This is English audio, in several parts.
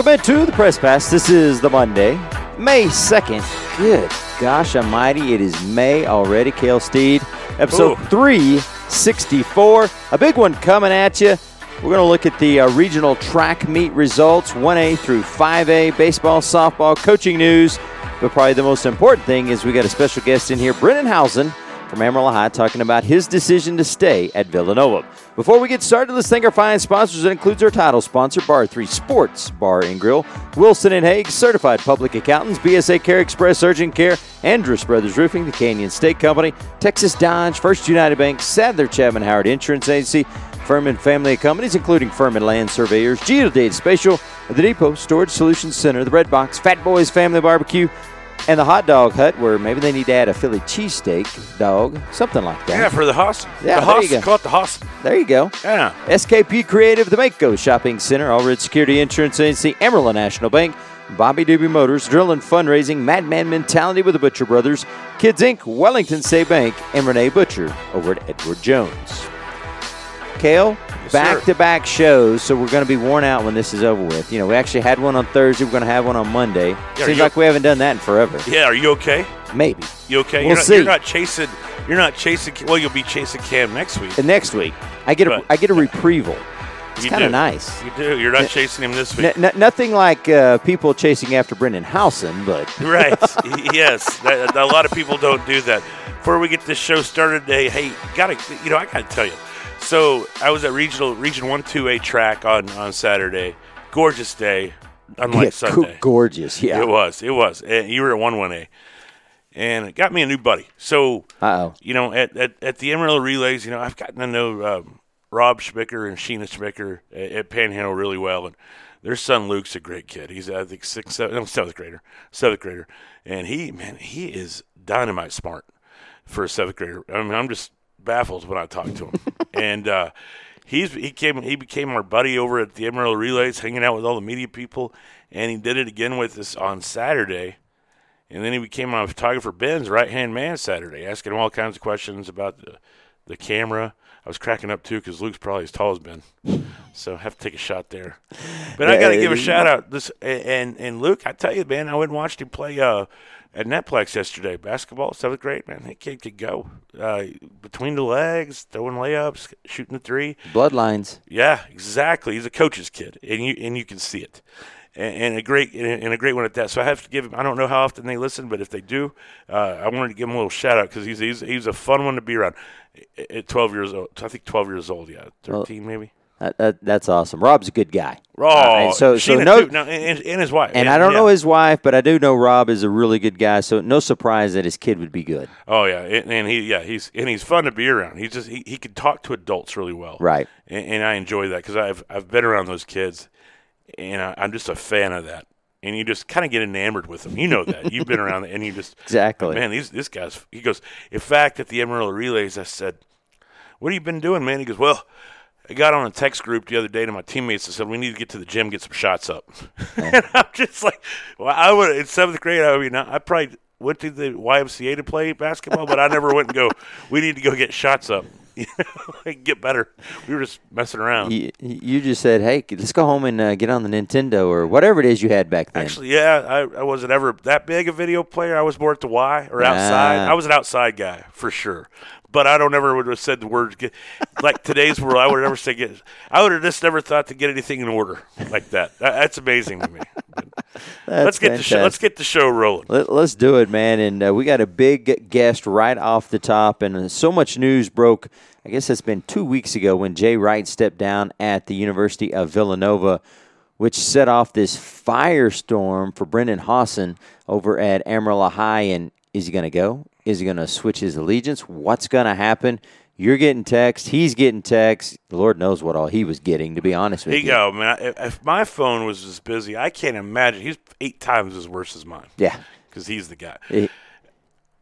Welcome into the Press Pass. This is the Monday, May 2nd. Good gosh almighty, it is May already. Kale Steed, episode Ooh. 364. A big one coming at you. We're going to look at the uh, regional track meet results 1A through 5A, baseball, softball, coaching news. But probably the most important thing is we got a special guest in here, Brendan Hausen from Amarillo High, talking about his decision to stay at Villanova. Before we get started, let's thank our fine sponsors. It includes our title sponsor, Bar 3 Sports Bar and Grill, Wilson and Hague, certified public accountants, BSA Care Express Urgent Care, Andrus Brothers Roofing, the Canyon State Company, Texas Dodge, First United Bank, Sadler Chapman Howard Insurance Agency, Furman Family Companies, including Furman Land Surveyors, Geodata Spatial, the Depot Storage Solutions Center, the Red Box, Fat Boys Family Barbecue, and the Hot Dog Hut, where maybe they need to add a Philly cheesesteak dog, something like that. Yeah, for the Haas. Yeah, the there you go. Call it the Haas. There you go. Yeah. SKP Creative, the Mako Shopping Center, All Red Security Insurance Agency, Amarillo National Bank, Bobby Doobie Motors, Drill and Fundraising, Madman Mentality with the Butcher Brothers, Kids Inc., Wellington State Bank, and Renee Butcher over at Edward Jones. Kale, back to back shows, so we're going to be worn out when this is over with. You know, we actually had one on Thursday, we're going to have one on Monday. are Seems like we haven't done that in forever. Yeah. Are you okay? Maybe. You okay? We'll you're, not, see. you're not chasing. You're not chasing. Well, you'll be chasing Cam next week. And next week, I get a, But- I get a reprieval. It's kind of nice. You do. You're not chasing him this week. N- n- nothing like uh, people chasing after Brendan Hausen, but right. yes. That, a lot of people don't do that. Before we get this show started today, hey, gotta you know I gotta tell you. So I was at regional region one two A track on on Saturday. Gorgeous day, unlike yeah, Sunday. go- gorgeous. Yeah. It was. It was. And you were at one one A, and it got me a new buddy. So Uh-oh. you know, at, at, at the Amarillo Relays, you know, I've gotten to know um, Rob Schmicker and Sheena Schmicker at, at Panhandle really well, and their son Luke's a great kid. He's I think sixth, seventh, no, seventh grader, seventh grader, and he man, he is dynamite smart for a seventh grader. I mean, I'm just baffled when I talk to him, and uh, he's he came he became our buddy over at the Amarillo Relays, hanging out with all the media people, and he did it again with us on Saturday. And then he became my photographer Ben's right hand man Saturday, asking him all kinds of questions about the, the camera. I was cracking up too because Luke's probably as tall as Ben, so I have to take a shot there. But I got to give a shout out. This and and Luke, I tell you, man, I went and watched him play uh, at Netflix yesterday. Basketball, seventh grade, man. That kid could go uh, between the legs, throwing layups, shooting the three. Bloodlines. Yeah, exactly. He's a coach's kid, and you and you can see it, and, and a great and a great one at that. So I have to give him. I don't know how often they listen, but if they do, uh, I wanted to give him a little shout out because he's, he's he's a fun one to be around. At 12 years old, I think 12 years old. Yeah, 13 maybe. That, that, that's awesome. Rob's a good guy. Oh, Uh, so so no. No, and, and- and his wife. and I don't know his wife, but I do know Rob is a really good guy. So no surprise that his kid would be good. Oh yeah, and, and he yeah he's and he's fun to be around. He's just he, he can talk to adults really well. Right. and, and I enjoy that because I've I've been around those kids, and I, I'm just a fan of that. And you just kind of get enamored with them. You know that you've been around, and you just Exactly. Man, these this guy's. He goes. In fact, at the Amarillo Relays, I said, "What have you been doing, man?" He goes, "Well." I got on a text group the other day to my teammates and said we need to get to the gym, get some shots up. and I'm just like, well, I would in seventh grade. I mean, I probably went to the YMCA to play basketball, but I never went and go. We need to go get shots up, you know, and get better. We were just messing around. You, you just said, "Hey, let's go home and uh, get on the Nintendo or whatever it is you had back then." Actually, yeah, I, I wasn't ever that big a video player. I was more at the Y or outside. Ah. I was an outside guy for sure. But I don't ever would have said the words get like today's world. I would never say get. I would have just never thought to get anything in order like that. that that's amazing to me. Let's get the show. Let's get the show rolling. Let, us do it, man. And uh, we got a big guest right off the top, and uh, so much news broke. I guess it's been two weeks ago when Jay Wright stepped down at the University of Villanova, which set off this firestorm for Brendan Hausen over at Amarillo High. And is he going to go? Is he going to switch his allegiance? What's going to happen? You're getting text. He's getting text. The Lord knows what all he was getting. To be honest with you, you go, man. If- If my phone was as busy, I can't imagine. He's eight times as worse as mine yeah. because he's the guy. It-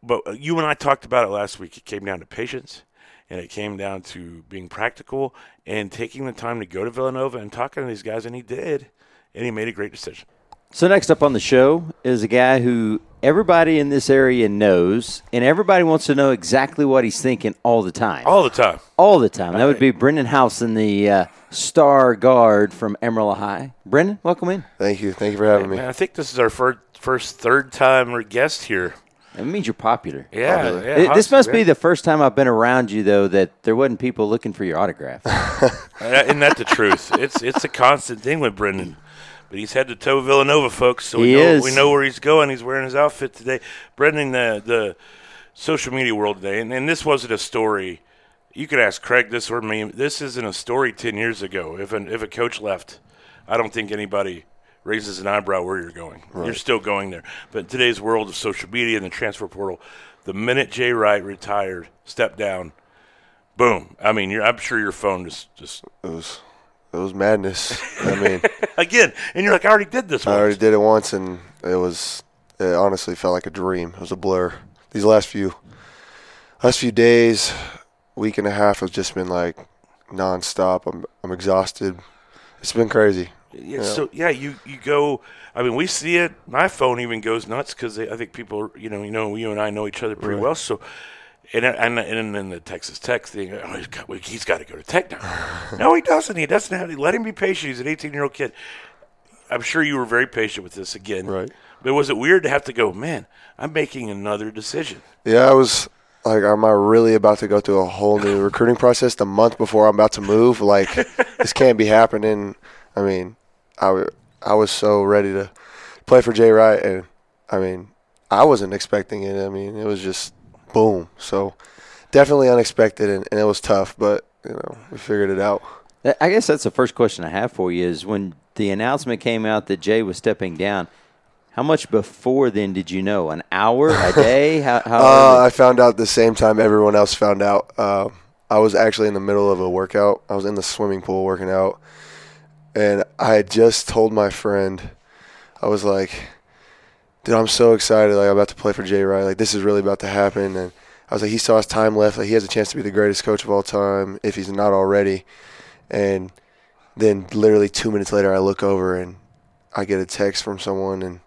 but uh, you and I talked about it last week. It came down to patience, and it came down to being practical and taking the time to go to Villanova and talking to these guys, and he did, and he made a great decision. So next up on the show is a guy who everybody in this area knows, and everybody wants to know exactly what he's thinking all the time. All the time. All the time. That would be Brendan Hausen, the uh, star guard from Amarillo High. Brendan, welcome in. Thank you. Thank you for having me. Man, I think this is our first, first third time guest here. It means you're popular. Yeah, Popular. yeah. It- this Hausen, must be the first time I've been around you, though, that there wasn't people looking for your autograph. Uh, Isn't that the truth? It's it's a constant thing with Brendan. But he's head to toe Villanova, folks. So we He know is. we know where he's going. He's wearing his outfit today. Brendan, the the social media world today, and, and this wasn't a story. You could ask Craig this or me. This isn't a story ten years ago. If an if a coach left, I don't think anybody raises an eyebrow where you're going. You're still going there. But in today's world of social media and the transfer portal, the minute Jay Wright retired, stepped down, boom. I mean, you're, I'm sure your phone just just It was madness. I mean, again, and you're like, I already did this I once. already did it once, and it was it honestly felt like a dream. It was a blur. These last few last few days, week and a half have just been like nonstop. I'm I'm exhausted. It's been crazy. Yeah, So yeah, you you go. I mean, we see it. My phone even goes nuts because I think people, you know, you know, you and I know each other pretty well. So, and and and then the Texas Tech thing. Oh, he's got, he's got to go to Tech now. no, he doesn't. He doesn't have. to. Let him be patient. He's an 18 year old kid. I'm sure you were very patient with this again. Right. But was it weird to have to go? Man, I'm making another decision. Yeah, I was like, am I really about to go through a whole new recruiting process the month before I'm about to move? Like, this can't be happening. I mean, I, I was so ready to play for Jay Wright, and I mean, I wasn't expecting it. I mean, it was just boom. So definitely unexpected, and, and it was tough, but you know, we figured it out. I guess that's the first question I have for you is when the announcement came out that Jay was stepping down, how much before then did you know? An hour, a day? How, how Uh. I found out the same time everyone else found out. Uh, I was actually in the middle of a workout. I was in the swimming pool working out, and I had just told my friend, I was like, "Dude, I'm so excited! Like I'm about to play for Jay Wright. Like this is really about to happen." And I was like, "He saw his time left. Like he has a chance to be the greatest coach of all time if he's not already." And then literally two minutes later, I look over and I get a text from someone and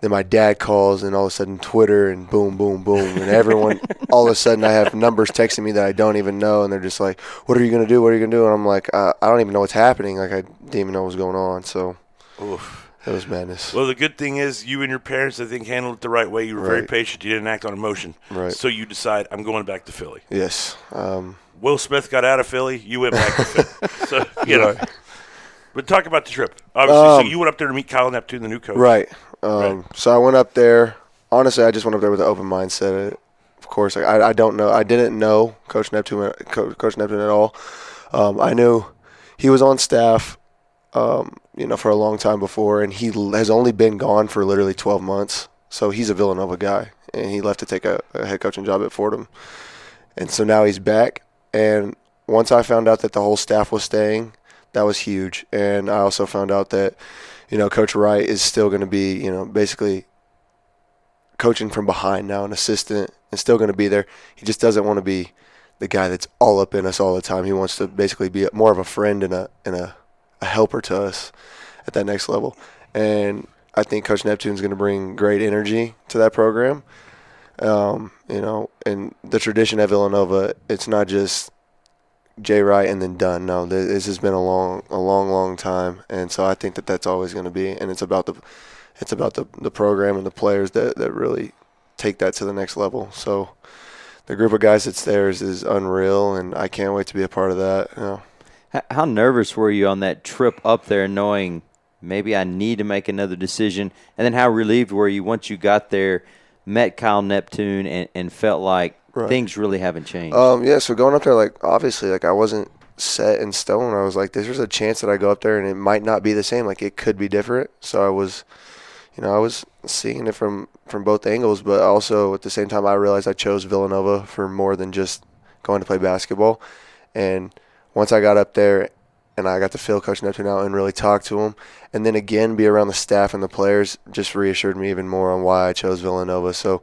then my dad calls and all of a sudden Twitter and boom, boom, boom. And everyone, all of a sudden I have numbers texting me that I don't even know. And they're just like, what are you going to do? What are you going to do? And I'm like, uh, I don't even know what's happening. Like I didn't even know what was going on. So Oof. It was madness. Well, the good thing is you and your parents, I think, handled it the right way. You were very patient. You didn't act on emotion. Right. So you decide, I'm going back to Philly. yes. Um, Will Smith got out of Philly. You went back to Philly. So, you know. Right. But talk about the trip. Obviously, Um, so you went up there to meet Kyle Neptune, the new coach. right. Um, Right. So I went up there. Honestly, I just went up there with an open mindset. Of course, I, I don't know. I didn't know Coach Neptune, Coach, Coach Neptune at all. Um, I knew he was on staff, um, you know, for a long time before, and he has only been gone for literally 12 months. So he's a Villanova guy, and he left to take a, a head coaching job at Fordham. And so now he's back. And once I found out that the whole staff was staying, that was huge. And I also found out that, you know, Coach Wright is still going to be, you know, basically coaching from behind now, an assistant, and still going to be there. He just doesn't want to be the guy that's all up in us all the time. He wants to basically be more of a friend and a and a, a helper to us at that next level. And I think Coach Neptune's going to bring great energy to that program. Um, you know, and the tradition at Villanova, it's not just Jay Wright and then done. No, this has been a long, a long, long time, and so I think that that's always going to be. And it's about the, it's about the the program and the players that that really take that to the next level. So the group of guys that's there is, is unreal, and I can't wait to be a part of that. You know. How nervous were you on that trip up there, knowing maybe I need to make another decision? And then how relieved were you once you got there, met Kyle Neptune, and, and felt like Right. things really haven't changed? Um, yeah, so going up there, like obviously, like I wasn't set in stone. I was like, there's a chance that I go up there and it might not be the same. Like it could be different. So I was, you know, I was seeing it from from both angles, but also at the same time, I realized I chose Villanova for more than just going to play basketball. And once I got up there and I got to feel Coach Neptune out and really talk to him, and then again be around the staff and the players, just reassured me even more on why I chose Villanova. So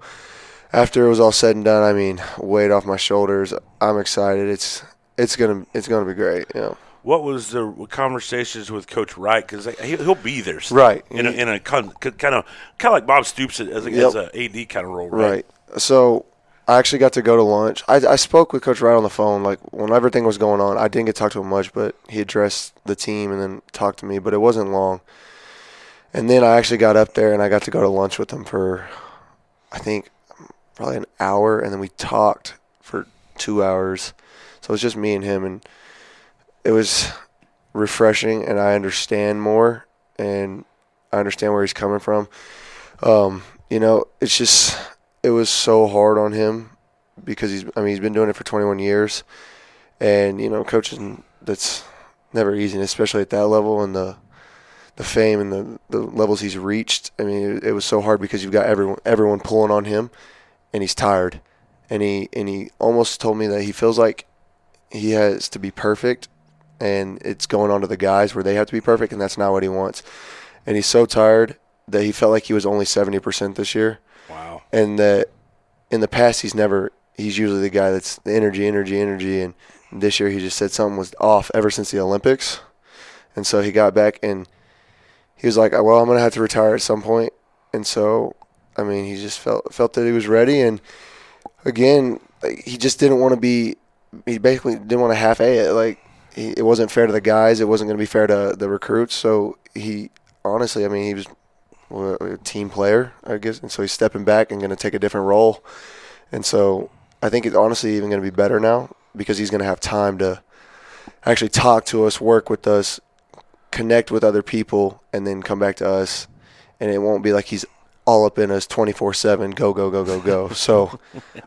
after it was all said and done, I mean, weight off my shoulders. I'm excited. It's it's gonna it's gonna be great. You know. what was the conversations with Coach Wright? Because he'll be there, still, Right. In a, in a kind of kind of like Bob Stoops as a, Yep. as a AD kind of role, right? Right. So I actually got to go to lunch. I, I spoke with Coach Wright on the phone, like when everything was going on. I didn't get to talk to him much, but he addressed the team and then talked to me, but it wasn't long. And then I actually got up there and I got to go to lunch with him for, I think, probably an hour, and then we talked for two hours. So it was just me and him, and it was refreshing, and I understand more, and I understand where he's coming from. Um, you know, it's just it was so hard on him because he's I mean he's been doing it for 21 years, and you know coaching that's never easy, especially at that level and the the fame and the, the levels he's reached. I mean, it, it was so hard because you've got everyone everyone pulling on him, and he's tired, and he and he almost told me that he feels like he has to be perfect, and it's going on to the guys where they have to be perfect, and that's not what he wants, and he's so tired that he felt like he was only 70% this year Wow. and that in the past he's never he's usually the guy that's the energy energy energy. And this year he just said something was off ever since the olympics. And so he got back and he was like well i'm to have to retire at some point. And so i mean he just felt felt that he was ready. And again he just didn't want to be he basically didn't want to half a it. Like he, it wasn't fair to the guys. It wasn't going to be fair to the recruits. So he honestly i mean he was a team player, I guess, and so he's stepping back and going to take a different role. And so I think it's honestly even going to be better now because he's going to have time to actually talk to us, work with us, connect with other people, and then come back to us. And it won't be like he's all up in us 24 7, go, go, go, go, go. so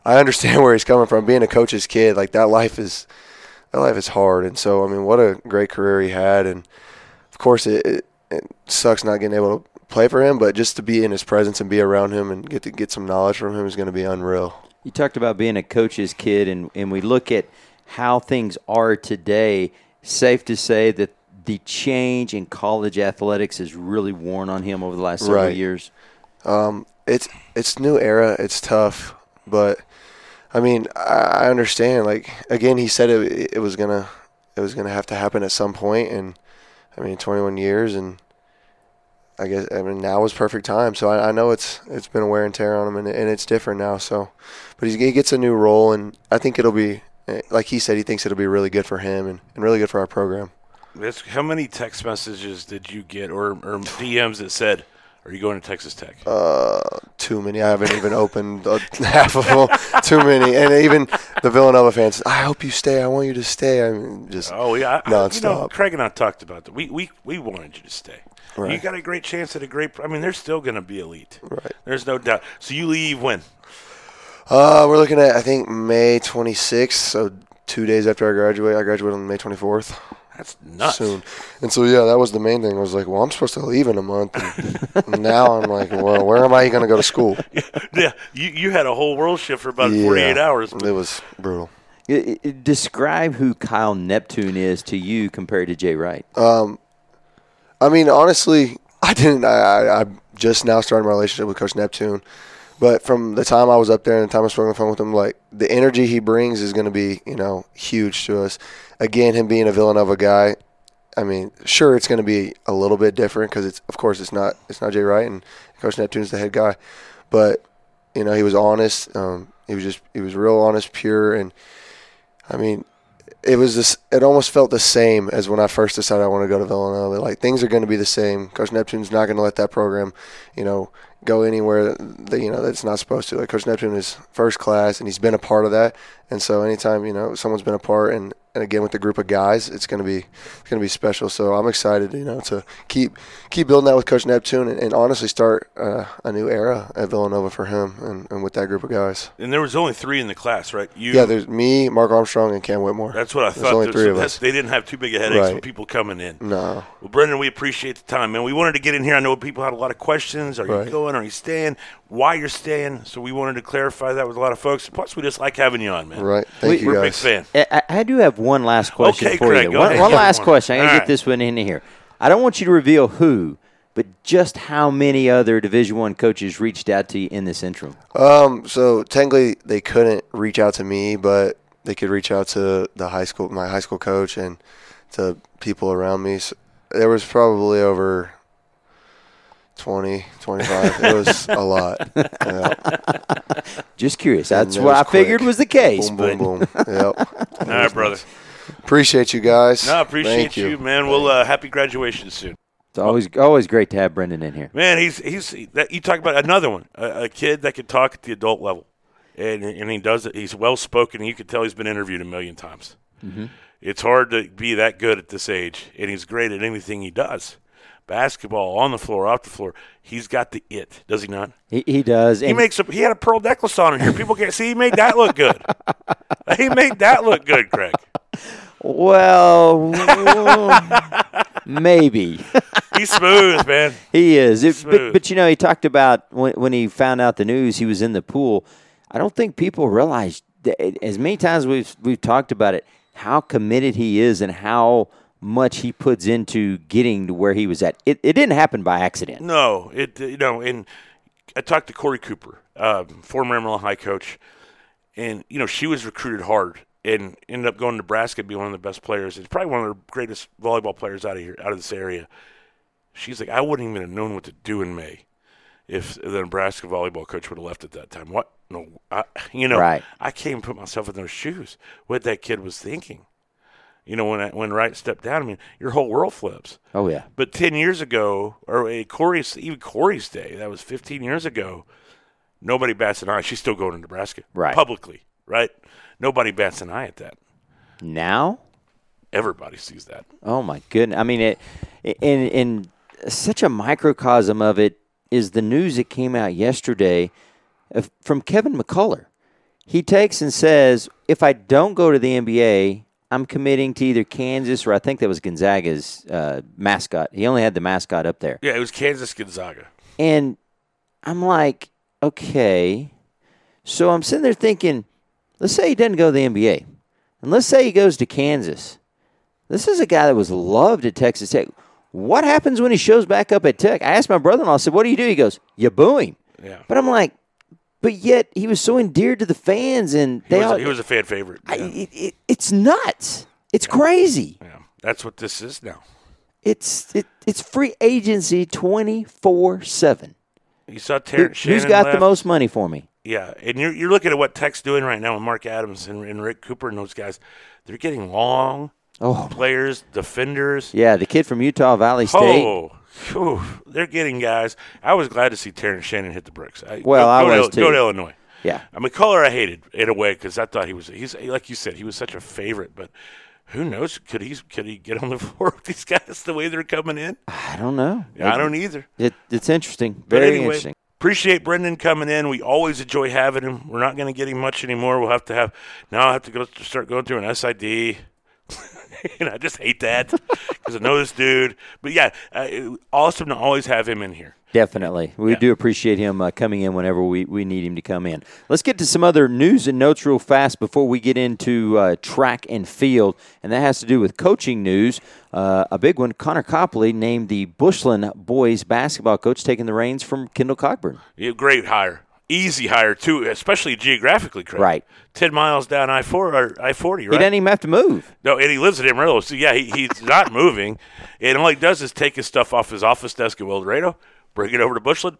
I understand where he's coming from. Being a coach's kid, like that life is. That life is hard, and so I mean, what a great career he had, and of course, it, it, it sucks not getting able to play for him, but just to be in his presence and be around him and get to get some knowledge from him is going to be unreal. You talked about being a coach's kid, and, and we look at how things are today. Safe to say that the change in college athletics has really worn on him over the last several Right. years. Um, it's it's new era. It's tough, but I mean, I, I understand. Like again, he said it, it was gonna it was gonna have to happen at some point, and I mean, 21 years, and I guess I mean now was perfect time. So I, I know it's it's been a wear and tear on him, and, and it's different now. So, but he gets a new role, and I think it'll be eh, like he said. He thinks it'll be really good for him and, and really good for our program. How many text messages did you get or, or DMs that said, "Are you going to Texas Tech?" Uh, too many. I haven't even opened uh, half of them. too many, and even the Villanova fans. I hope you stay. I want you to stay. I mean, just Oh yeah, I- you know, Nonstop. Craig and I talked about that. We we we wanted you to stay. You got a great chance at a great. I mean, they're still going to be elite. Right. There's no doubt. So you leave when? Uh, we're looking at I think May 26th, so two days after I graduate. I graduate on May 24th. That's nuts. Soon, and so yeah, that was the main thing. I was like, well, I'm supposed to leave in a month, and now I'm like, well, where am I going to go to school? yeah, you you had a whole world shift for about Yeah. 48 hours. It was brutal. I- I- Describe who Kyle Neptune is to you compared to Jay Wright. Um, I mean, honestly, I didn't. I, I, I just now started my relationship with Coach Neptune, but from the time I was up there and the time I spoke on the phone with him, like the energy he brings is going to be, you know, huge to us. Again, him being a Villanova guy, I mean, sure, it's going to be a little bit different because it's, of course, it's not, it's not Jay Wright and Coach Neptune's the head guy, but you know, he was honest. Um, he was just, he was real honest, pure, and I mean, it was this. It almost felt the same as when I first decided I want to go to Villanova. Like things are going to be the same. Coach Neptune's not going to let that program, you know, go anywhere that you know that's not supposed to. Like Coach Neptune is first class, and he's been a part of that. And so anytime you know someone's been a part, and, and again with the group of guys, it's going to be it's going to be special. So I'm excited, you know, to keep keep building that with Coach Neptune, and, and honestly start uh, a new era at Villanova for him and, and with that group of guys. And there was only three in the class, right? You, Yeah, there's me, Mark Armstrong, and Cam Whitmore. That's what I There's thought. only three so of us. They didn't have too big of headaches with people coming in. No. Well, Brendan, we appreciate the time, man. We wanted to get in here. I know people had a lot of questions. Are you Right. going? Are you staying? Why you're staying? So we wanted to clarify that with a lot of folks. Plus, we just like having you on, man. Right. Thank We- you We're a big fan. I, I I do have one last question Okay, for Craig, you. go One, ahead. one last question. I'm going to All get right. this one in here. I don't want you to reveal who, but just how many other Division One coaches reached out to you in this interim. Um, so technically they couldn't reach out to me, but they could reach out to the high school, my high school coach, and to people around me. So there was probably over 20, 25. it was a lot. Yeah. Just curious. That's what was I figured was the case. Boom, but boom, boom. Yep. All right, brother. Appreciate you guys. No, I appreciate Thank you. man. Well, uh, happy graduation soon. It's always always great to have Brendan in here. Man, he's he's that, you talk about another one, a, a kid that can talk at the adult level, and and he does it. He's well spoken. You can tell he's been interviewed a million times. It's hard to be that good at this age, and he's great at anything he does. Basketball on the floor, off the floor, he's got the it, does he not? He, he does. He makes a, he had a pearl necklace on in here. People can't see. He made that look good. he made that look good, Craig. well, maybe. He's smooth, man. He is. It- but, but you know, he talked about when, when he found out the news, he was in the pool. I don't think people realize that as many times we've we've talked about it, how committed he is and how much he puts into getting to where he was at. It, it didn't happen by accident. No, it you know, and I talked to Corey Cooper, uh, former Amarillo High coach, and you know she was recruited hard and ended up going to Nebraska to be one of the best players. It's probably one of the greatest volleyball players out of here, out of this area. She's like, I wouldn't even have known what to do in May if the Nebraska volleyball coach would have left at that time. What? No, I, you know, Right. I can't even put myself in those shoes. What that kid was thinking. You know, when I, when Wright stepped down, I mean, your whole world flips. Oh yeah. But ten years ago, or a Corey's even Corey's day, that was fifteen years ago. Nobody bats an eye. She's still going to Nebraska, Right. Publicly, right? Nobody bats an eye at that. Now Everybody sees that. Oh my goodness! I mean, it, in in such a microcosm of it is the news that came out yesterday from Kevin McCullar. He takes and says, "If I don't go to the NBA, I'm committing to either Kansas or I think that was Gonzaga's uh, mascot. He only had the mascot up there, Yeah, it was Kansas Gonzaga. and I'm like, okay. So I'm sitting there thinking, let's say he doesn't go to the NBA, and let's say he goes to Kansas. This is a guy that was loved at Texas Tech. What happens when he shows back up at Tech? I asked my brother-in-law. I said, "What do you do?" He goes, "You boo him." Yeah, But I'm like, but yet he was so endeared to the fans, and he they was, all. he was a fan favorite. I, it, it, it's nuts. It's crazy. yeah, that's what this is now. It's it, it's free agency twenty four seven. You saw Terrence Who's Shannon got the most money for me? Yeah, and you're you're looking at what Tech's doing right now with Mark Adams and, and Rick Cooper and those guys. They're getting long Oh, players, defenders. yeah, the kid from Utah Valley State. Oh, phew, they're getting guys. I was glad to see Terrence Shannon hit the bricks. I, Well, go, I go was to, Go to Illinois. Yeah, I mean, Color I hated in a way because I thought he was. He's like you said, he was such a favorite. But who knows? Could he could he get on the floor with these guys the way they're coming in? I don't know. I don't either. It, it's interesting. Very anyway, interesting. appreciate Brendan coming in. We always enjoy having him. We're not going to get him much anymore. We'll have to have now. I have to go start going through an SID. and I just hate that because I know this dude. But yeah, uh, awesome to always have him in here. Definitely. We Yeah. do appreciate him uh, coming in whenever we, we need him to come in. Let's get to some other news and notes real fast before we get into uh, track and field, and that has to do with coaching news. Uh, a big one Connor Copley named the Bushland boys basketball coach, taking the reins from Kendall Cockburn. Yeah, great hire, easy hire too, especially geographically. Craig. Right. ten miles down I four or I forty. He Right. doesn't even have to move. No, and he lives in Amarillo, so yeah, he, he's not moving. And all he does is take his stuff off his office desk at Wildorado, bring it over to Bushland.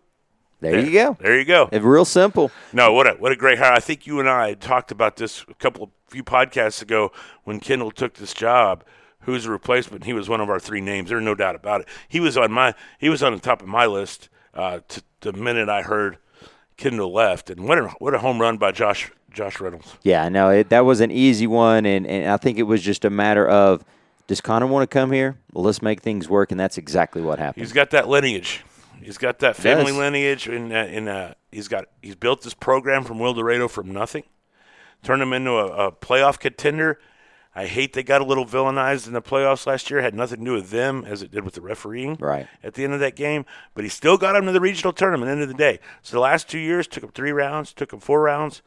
There you go. There you go. It's real simple. No, what a what a great hire. I think you and I talked about this a couple of few podcasts ago when Kendall took this job. Who's the replacement? He was one of our three names. There's no doubt about it. He was on my he was on the top of my list uh, t- the minute I heard Kendall left. And what a what a home run by Josh Josh Reynolds. Yeah, I know. It, that was an easy one, and, and I think it was just a matter of does Connor want to come here? Well, let's make things work, and that's exactly what happened. He's got that lineage. He's got that family lineage, and uh, and uh, he's got he's built this program from Wildorado from nothing, turned him into a, a playoff contender. I hate they got a little villainized in the playoffs last year. Had nothing to do with them as it did with the refereeing. Right. At the end of that game, but he still got him to the regional tournament. End of the day. So the last two years took him three rounds, took him four rounds.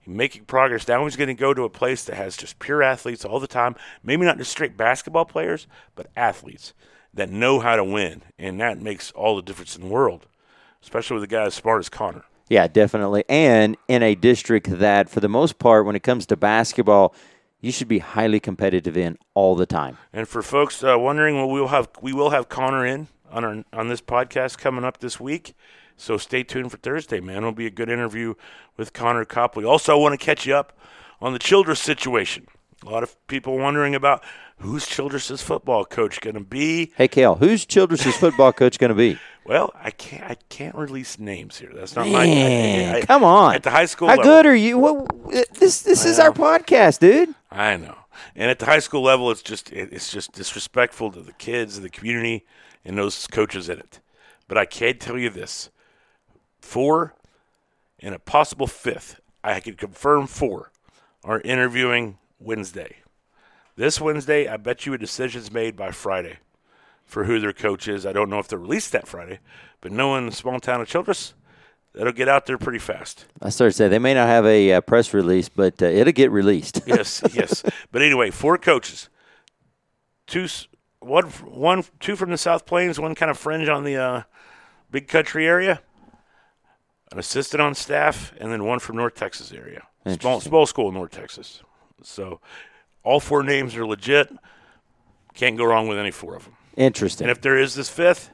He's making progress. Now he's going to go to a place that has just pure athletes all the time. Maybe not just straight basketball players, but athletes that know how to win, and that makes all the difference in the world, especially with a guy as smart as Connor. Yeah, definitely. And in a district that, for the most part, when it comes to basketball, you should be highly competitive in all the time. And for folks uh, wondering, well, we will have we will have Connor in on our on this podcast coming up this week. So stay tuned for Thursday, man. It'll be a good interview with Connor Copley. Also, I want to catch you up on the Childress situation. A lot of people wondering about who's Childress's football coach going to be. Hey, Kale, who's Childress's football coach going to be? Well, I can't. I can't release names here. That's not Man, my. I, I, come on. At the high school How level, good are you? What, this this is our podcast, dude. I know. And at the high school level, it's just it- it's just disrespectful to the kids and the community and those coaches in it. But I can tell you this: four and a possible fifth, I can confirm four, are interviewing Wednesday. This Wednesday, I bet you a decision's made by Friday for who their coach is. I don't know if they're released that Friday, but knowing the small town of Childress, that'll get out there pretty fast. I started to say they may not have a uh, press release, but uh, it'll get released. yes, yes. But anyway, four coaches, two, one, one, two from the South Plains, one kind of fringe on the uh, Big Country area, an assistant on staff, and then one from North Texas area, small, small school in North Texas. So, all four names are legit. Can't go wrong with any four of them. Interesting. And if there is this fifth,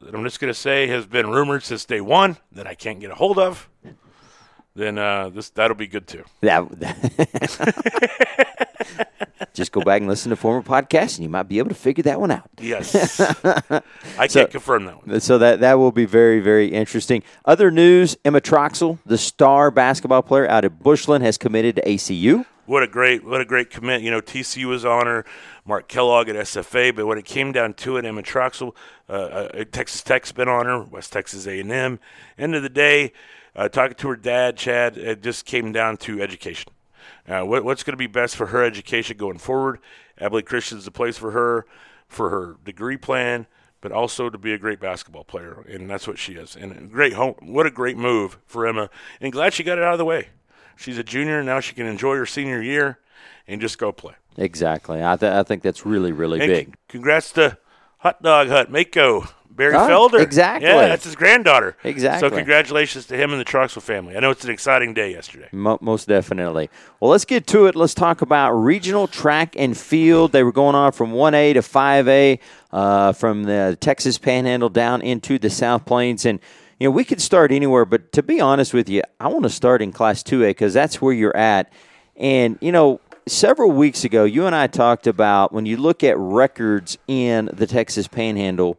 that I'm just going to say has been rumored since day one that I can't get a hold of, then uh, this that'll be good too. That, just go back and listen to former podcasts, and you might be able to figure that one out. Yes. I So- can't confirm that one. So that that will be very very interesting. Other news: Emma Troxel, the star basketball player out of Bushland, has committed to ACU. What a great what a great commit. You know, TCU was on her, Mark Kellogg at SFA, but when it came down to it, Emma Troxel, uh, uh, Texas Tech's been on her, West Texas A&M. End of the day, uh, talking to her dad, Chad, it just came down to education. Uh, what, what's going to be best for her education going forward? Abilene Christian's the place for her, for her degree plan, but also to be a great basketball player, and that's what she is. And a great home, what a great move for Emma, and glad she got it out of the way. She's a junior now; she can enjoy her senior year and just go play. Exactly. I, th- I think that's really really And big. c- congrats to Hot Dog Hut Mako Barry Ah, Felder. exactly. Yeah, that's his granddaughter. Exactly. So congratulations to him and the Troxel family. I know it's an exciting day yesterday. Mo- most definitely. Well, let's get to it. Let's talk about regional track and field. They were going on from 1A to 5A, uh, from the Texas Panhandle down into the South Plains. And, you know, we could start anywhere, but to be honest with you, I want to start in Class 2A because that's where you're at. And, you know, several weeks ago, you and I talked about when you look at records in the Texas Panhandle,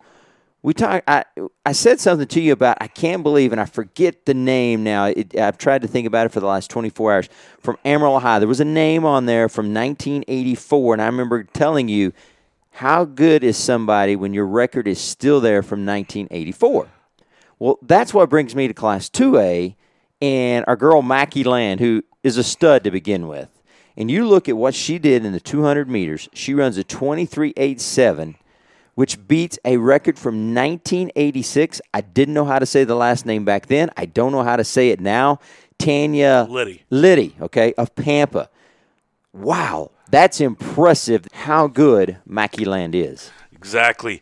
we talk. I I said something to you about I can't believe, and I forget the name now. It, I've tried to think about it for the last 24 hours. From Amarillo High, there was a name on there from 1984, and I remember telling you how good is somebody when your record is still there from 1984. Well, that's what brings me to Class 2A and our girl Mackie Land, who is a stud to begin with. And you look at what she did in the 200 meters. She runs a 23.87, which beats a record from 1986. I didn't know how to say the last name back then. I don't know how to say it now. Tanya Liddy. Liddy, okay, of Pampa. Wow, that's impressive how good Mackie Land is. Exactly.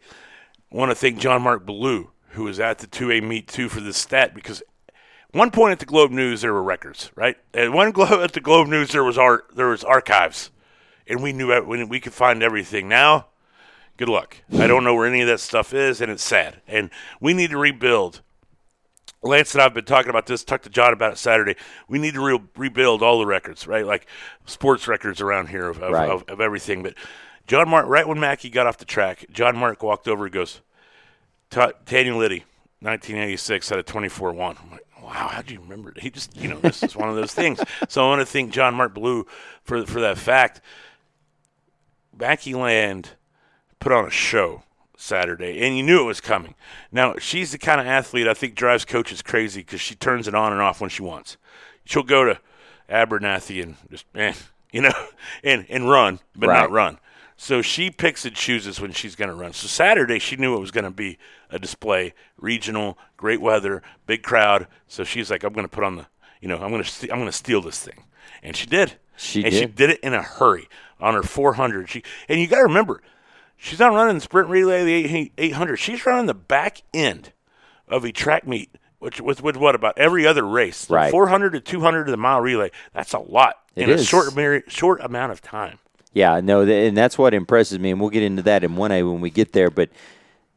I want to thank John Mark Ballou, who was at the 2A meet too for this stat because one point at the Globe News there were records, right? At one Globe at the Globe News there was art, there was archives, and we knew we we could find everything. Now, good luck. I don't know where any of that stuff is, and it's sad. And we need to rebuild. Lance and I have been talking about this. Talked to John about it Saturday. We need to re- rebuild all the records, right? Like sports records around here of, of, Right. of, of everything. But John Mark, right when Mackie got off the track, John Mark walked over and goes, "Ta- Tanya Liddy, 1986 had a 24-1. I'm like, wow, how do you remember? it? He just, you know, this is one of those things. So I want to thank John Mark Ballou for for that fact. Mackie Land put on a show Saturday, and you knew it was coming. Now she's the kind of athlete I think drives coaches crazy because she turns it on and off when she wants. She'll go to Abernathy and just, eh, you know, and and run, but Right. not run. So she picks and chooses when she's going to run. So Saturday she knew it was going to be a display, regional, great weather, big crowd. So she's like, I'm going to put on the, you know, I'm going to st- I'm going to steal this thing, and she did. She and she did. did it in a hurry on her 400. She and you got to remember, she's not running the sprint relay, the 800. She's running the back end of a track meet, which with with what about every other race, Right. 400 to 200 to the mile relay. That's a lot It in a short short amount of time. Yeah, no, and that's what impresses me, and we'll get into that in 1A when we get there. But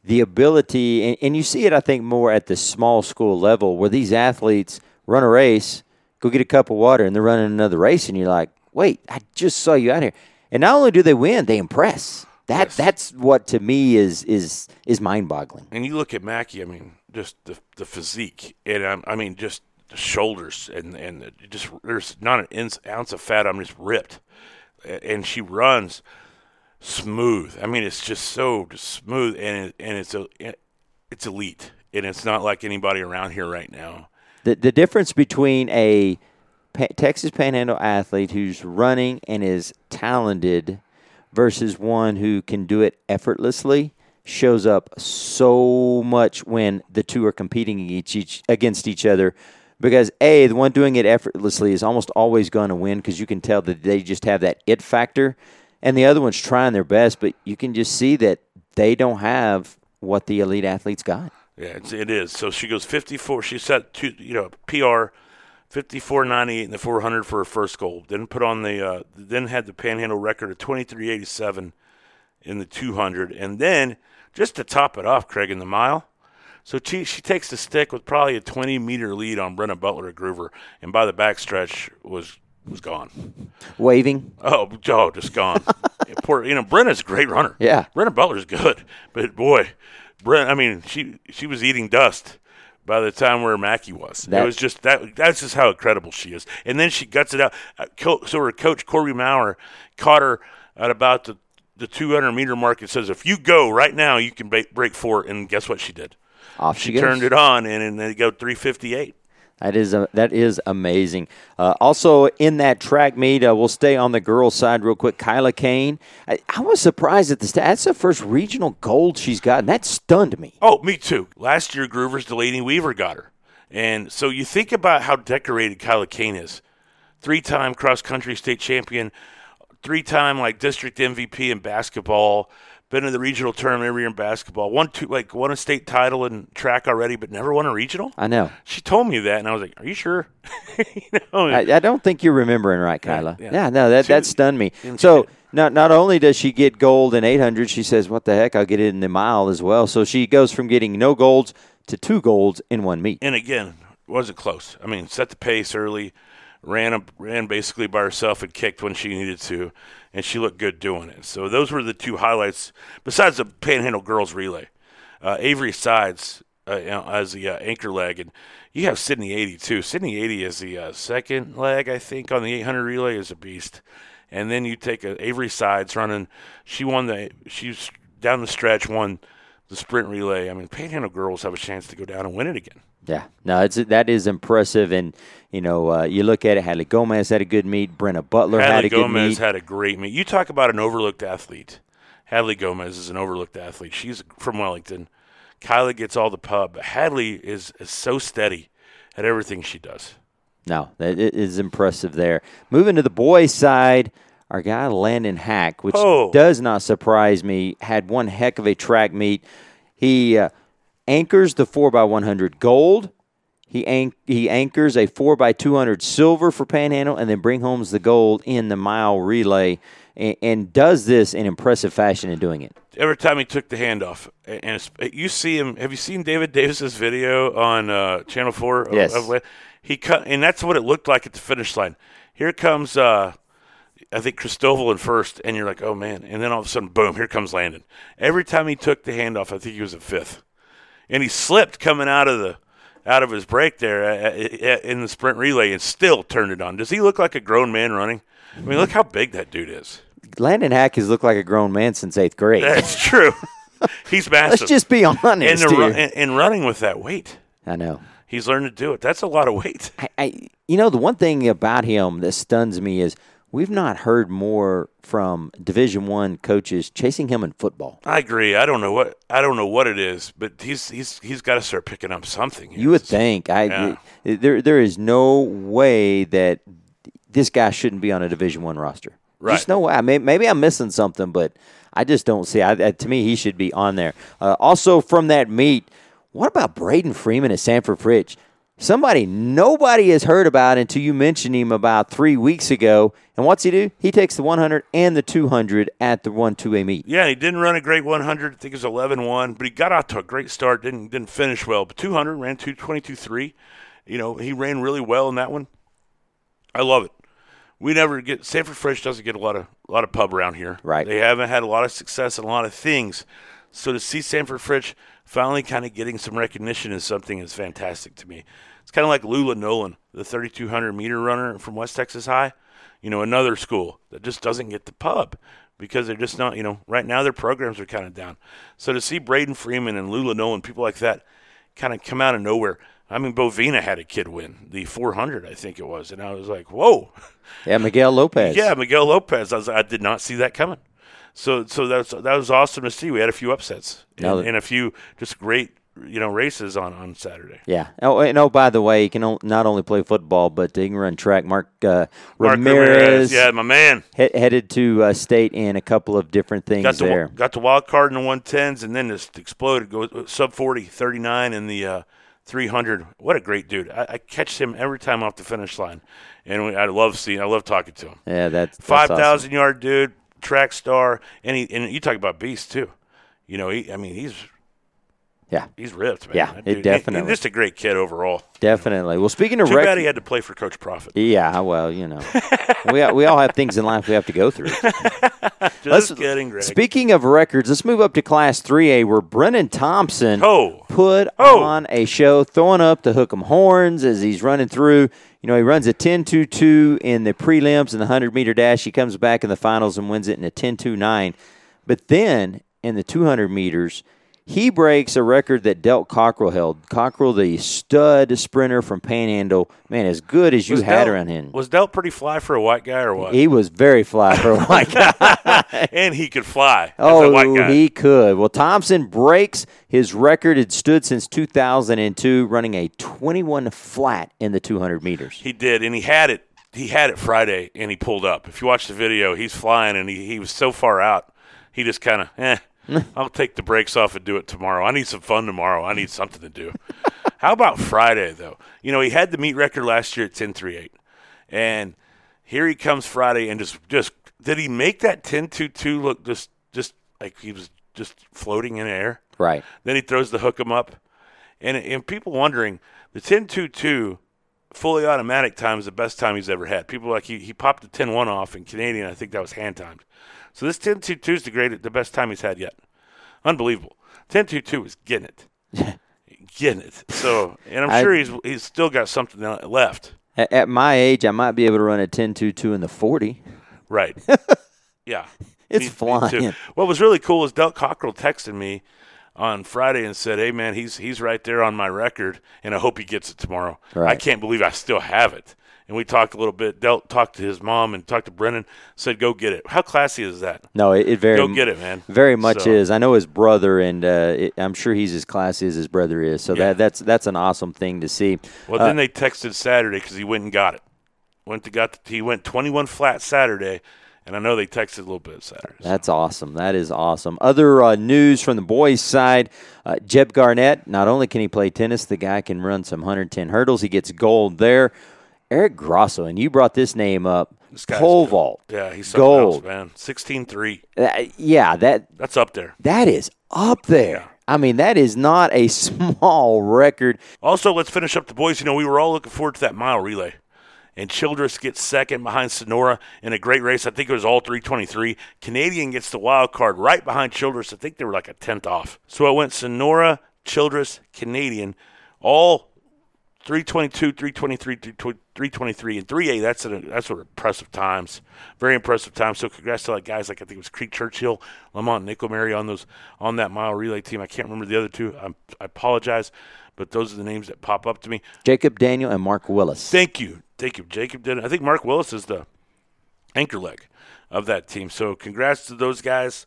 the ability, and, and you see it, I think, more at the small school level where these athletes run a race, go get a cup of water, and they're running another race, and you're like, wait, I just saw you out here. And not only do they win, they impress. That Yes. that's what to me is is is mind boggling. And you look at Mackie. I mean, just the the physique, and um, I mean, just the shoulders, and and just there's not an ounce of fat. I'm just ripped, and she runs smooth. I mean, it's just so just smooth, and it, and it's a it's elite, and it's not like anybody around here right now. The the difference between a Texas Panhandle athlete who's running and is talented versus one who can do it effortlessly shows up so much when the two are competing each, each against each other because a the one doing it effortlessly is almost always going to win because you can tell that they just have that it factor and the other one's trying their best but you can just see that they don't have what the elite athletes got Yeah, it's, it is. So she goes 54. She set two, you know, PR 54.98 in the 400 for her first goal. Then put on the, uh, then had the Panhandle record of 23.87 in the 200, and then just to top it off, Craig in the mile. So she she takes the stick with probably a 20 meter lead on Brenna Butler at Gruver, and by the backstretch was was gone. waving Oh, oh, just gone. Poor, you know, Brenna's a great runner. Yeah. Brenna Butler's good, but boy, Brenna, I mean, she she was eating dust by the time where Mackie was. That- it was just that. That's just how incredible she is. And then she guts it out. Uh, So her coach Corby Maurer caught her at about the the 200 meter mark and says, "If you go right now, you can break four. And guess what she did? off she, She turned it on, and, and they go 358. That is a, that is amazing. Uh, also in that track meet, uh, we'll stay on the girls' side real quick. Kyla Kane, I, I was surprised at the stat. That's the first regional gold she's gotten. That stunned me. Oh, me too. Last year, Gruver's Delaney Weaver got her. And so you think about how decorated Kyla Kane is. Three time cross country state champion, three time like district MVP in basketball, been in the regional tournament every year in basketball, won two like won a state title in track already, but never won a regional. I know. She told me that, and I was like, "Are you sure?" you know, I, I don't think you're remembering right, Kyla. Yeah, yeah. no, that She that stunned me. So not not only does she get gold in 800, she says, "What the heck? I'll get it in the mile as well." So she goes from getting no golds to two golds in one meet. and again, wasn't close. I mean, set the pace early, ran a, ran basically by herself and kicked when she needed to, and she looked good doing it. So those were the two highlights. Besides the Panhandle girls relay, uh, Avery Sides uh, as the uh, anchor leg, and you have Sydney 80 too. Sydney 80 is the uh, second leg, I think, on the 800 relay is a beast. And then you take a Avery Sides running. She won the. She's down the stretch, won the sprint relay. I mean, Panhandle girls have a chance to go down and win it again. Yeah, no, it's that is impressive, and you know, uh, you look at it. Hadley Gomez had a good meet. Brenna Butler had Hadley a good Gomez had a great meet. You talk about an overlooked athlete. Hadley Gomez is an overlooked athlete. She's from Wellington. Kyla gets all the pub. But Hadley is, is so steady at everything she does. No, that it is impressive there. Moving to the boys' side, our guy Landon Hack, which Oh. does not surprise me, had one heck of a track meet. He uh, anchors the 4x100 gold. He, anch- he anchors a 4x200 silver for Panhandle and then bring home the gold in the mile relay and, and does this in impressive fashion in doing it. Every time he took the handoff, and it's, you see him. Have you seen David Davis's video on uh, Channel Four? Yes. of- he cut, and that's what it looked like at the finish line. Here comes, uh, I think Christoval in first, and you're like, oh man, and then all of a sudden, boom, here comes Landon. Every time he took the handoff, I think he was at fifth, and he slipped coming out of the out of his break there uh, uh, in the sprint relay, and still turned it on. Does he look like a grown man running? I mean, look how big that dude is. Landon Hack has looked like a grown man since eighth grade. That's true. He's massive. Let's just be honest and, the, ru- here. and, and running with that weight. I know. He's learned to do it. That's a lot of weight. I, I, you know, the one thing about him that stuns me is we've not heard more from Division One coaches chasing him in football. I agree. I don't know what I don't know what it is, but he's he's he's got to start picking up something. You would think. I Yeah. there there is no way that this guy shouldn't be on a Division One roster. Right. Just no way. I may, maybe I'm missing something, but I just don't see. I, to me, he should be on there. Uh, also, from that meet, what about Braden Freeman at Sanford Fritch? Somebody nobody has heard about until you mentioned him about three weeks ago. And what's he do? He takes the 100 and the 200 at the 1 2A meet. Yeah, he didn't run a great 100. I think it was 11 1, but he got out to a great start. Didn't didn't finish well. But 200 ran 222 3. You know, he ran really well in that one. I love it. We never get Sanford Fritch doesn't get a lot of a lot of pub around here. Right. They haven't had a lot of success in a lot of things. So to see Sanford Fritch finally kind of getting some recognition is something is fantastic to me. It's kind of like Lula Nolan, the 3,200 meter runner from West Texas High. You know, another school that just doesn't get the pub because they're just not, you know, right now their programs are kind of down. So to see Braden Freeman and Lula Nolan, people like that, kind of come out of nowhere. I mean, Bovina had a kid win the 400, I think it was, and I was like, "Whoa!" Yeah, Miguel Lopez. Yeah, Miguel Lopez. I, was, I did not see that coming. So, so that's that was awesome to see. We had a few upsets and, and a few just great, you know, races on on Saturday. Yeah. Oh, and oh, by the way, he can o- not only play football, but he can run track. Mark, uh, Mark Ramirez, yeah, my man. he- headed to uh, state in a couple of different things Got the there. got the wild card in the 110s, and then just exploded. Go sub 40, 39 in the uh, 300. What a great dude! I, I catch him every time off the finish line, and we, I love seeing. I love talking to him. Yeah, that's, that's Five awesome. yard dude, track star, and he and you talk about beast too. You know, he. I mean, he's Yeah, he's ripped, man. Yeah, That it dude- definitely. And just a great kid overall. definitely. Well, speaking of records. Too rec- bad he had to play for Coach Profit. yeah, well, you know, we we all have things in life we have to go through. Just Let's- kidding, Greg. Speaking of records, let's move up to Class 3A where Brenen Thompson Oh. put Oh. on a show, throwing up the hook 'em horns as he's running through. You know, he runs a 10-2-2 in the prelims and the 100-meter dash. He comes back in the finals and wins it in a 10-2-9. But then in the 200 meters, he breaks a record that Delt Cockrell held. Cockrell, the stud sprinter from Panhandle, man, as good as you Was had Delt- around him. Was Delt pretty fly for a white guy or what? He was very fly for a white guy. and he could fly Oh, as a white guy. he could. Well, Thompson breaks his record. It stood since 2002, running a 21 flat in the 200 meters. He did, and he had it. He had it Friday, and he pulled up. If you watch the video, he's flying, and he, he was so far out. He just kind of, eh, I'll take the breaks off and do it tomorrow. I need some fun tomorrow. I need something to do. How about Friday, though? You know, he had the meet record last year at 10.38, and here he comes Friday, and just, just did he make that ten two look just, just like he was just floating in air? Right. Then he throws the hook him up, and and people wondering the 10-2-2 fully automatic time is the best time he's ever had. People like he, he popped the 10-1 off in Canadian. I think that was hand timed. So this 10-2-2 is the great the best time he's had yet. Unbelievable. 10-2-2 is getting it, getting it. So and I'm I- sure he's he's still got something left. At, at my age, I might be able to run a 10-2-2 in the 40. Right. yeah. It's Me- me flying. too. What was really cool is Del Cockrell texted me on Friday and said, "Hey man, he's he's right there on my record, and I hope he gets it tomorrow." I can't believe I still have it. And we talked a little bit. Del talked to his mom and talked to Brenen. Said, "Go get it." How classy is that? No, it, it very Go get it, man. Very much So- is. I know his brother, and uh, it, I'm sure he's as classy as his brother is. So Yeah. that that's that's an awesome thing to see. Well, Uh, then they texted Saturday because he went and got it. Went to got the, he went 21 flat Saturday, and I know they texted a little bit Saturday. so. That's awesome. That is awesome. Other uh, news from the boys' side uh, Jeb Garnett, not only can he play tennis, the guy can run some 110 hurdles. He gets gold there. Eric Grosso, and you brought this name up. This guy's Pole good. vault. Yeah, he's Gold. else, man. 16-3. Uh, yeah, that That's up there. that is up there. Yeah. I mean, that is not a small record. Also, let's finish up the boys. You know, we were all looking forward to that mile relay. And Childress gets second behind Sonora in a great race. I think it was all 323. Canadian gets the wild card right behind Childress. I think they were like a tenth off. So it went Sonora, Childress, Canadian, all 322, 323, 323, and 3A. That's a, that's what impressive times. Very impressive times. So congrats to like guys like I think it was Creek Churchill, Lamont Nickelmary on those on that mile relay team. I can't remember the other two. i I apologize, but those are the names that pop up to me. Jacob Daniel and Mark Willis. Thank you, thank you, Jacob. Did I think Mark Willis is the anchor leg of that team? So congrats to those guys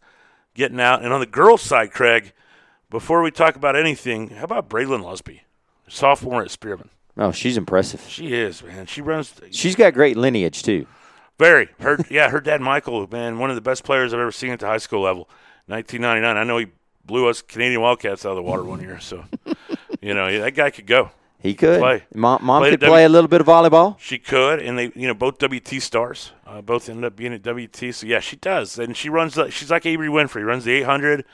getting out. And on the girls' side, Craig, before we talk about anything, how about Braylon Lusby, sophomore at Spearman? Oh, she's impressive. She is man. She runs She's got great lineage too. very her. yeah, her dad Michael, man, one of the best players I've ever seen at the high school level. 1999. I know he blew us Canadian Wildcats out of the water one year. So you know that guy could go. He could. Play. Mom, mom could play a little bit of volleyball. She could, and they, you know, both WT stars, uh, both ended up being at WT. So yeah, she does, and she runs. The, she's like Abree Winfrey, runs the 800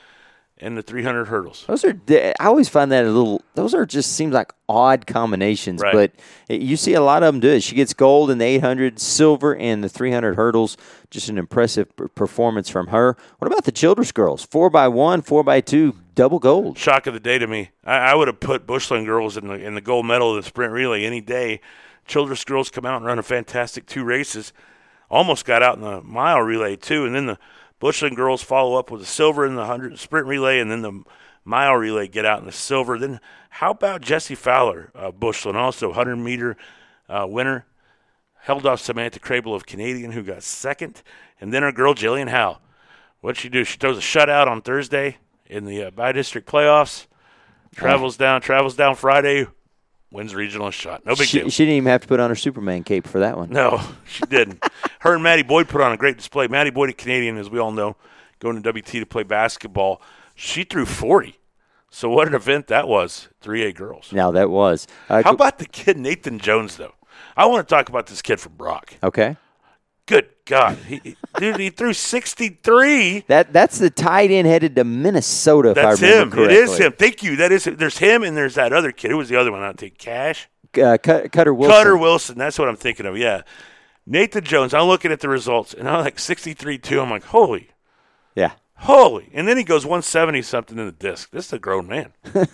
and the 300 hurdles. Those are. I always find that a little. Those are just seems like odd combinations, Right. but you see a lot of them do it. She gets gold in the 800, silver in the 300 hurdles. Just an impressive performance from her. What about the Childress girls? Four by one, four by two, double gold. Shock of the day to me. I, I would have put Bushland girls in the in the gold medal of the sprint relay any day. Childress girls come out and run a fantastic two races. Almost got out in the mile relay too, and then the Bushland girls follow up with a silver in the hundred sprint relay, and then the mile relay get out in the silver. Then how about Jesse Fowler, uh, Bushland, also hundred meter uh, winner, held off Samantha Crable of Canadian, who got second, and then our girl Jillian Howe. What'd she do? She throws a shutout on Thursday in the uh, by district playoffs. Travels down, travels down Friday, wins regional shot. No big She, deal. she didn't even have to put on her Superman cape for that one. No, she didn't. Her and Maddie Boyd put on a great display. Maddie Boyd, a Canadian, as we all know, going to WT to play basketball. She threw 40. So what an event that was. 3A girls. Now that was. Uh, How about the kid Nathan Jones, though? I want to talk about this kid from Brock. okay. Good God. He, dude, he threw 63. That that's the tight end headed to Minnesota. If That's I remember him. It is him. Thank you. That is There's him and there's that other kid. Who was the other one? I'll take Cash. Uh, Cutter Wilson. Cutter Wilson. That's what I'm thinking of. Yeah. Nathan Jones. I'm looking at the results, and I'm like 63 2. I'm like, holy, Yeah. Holy. And then he goes 170 something in the disc. This is a grown man.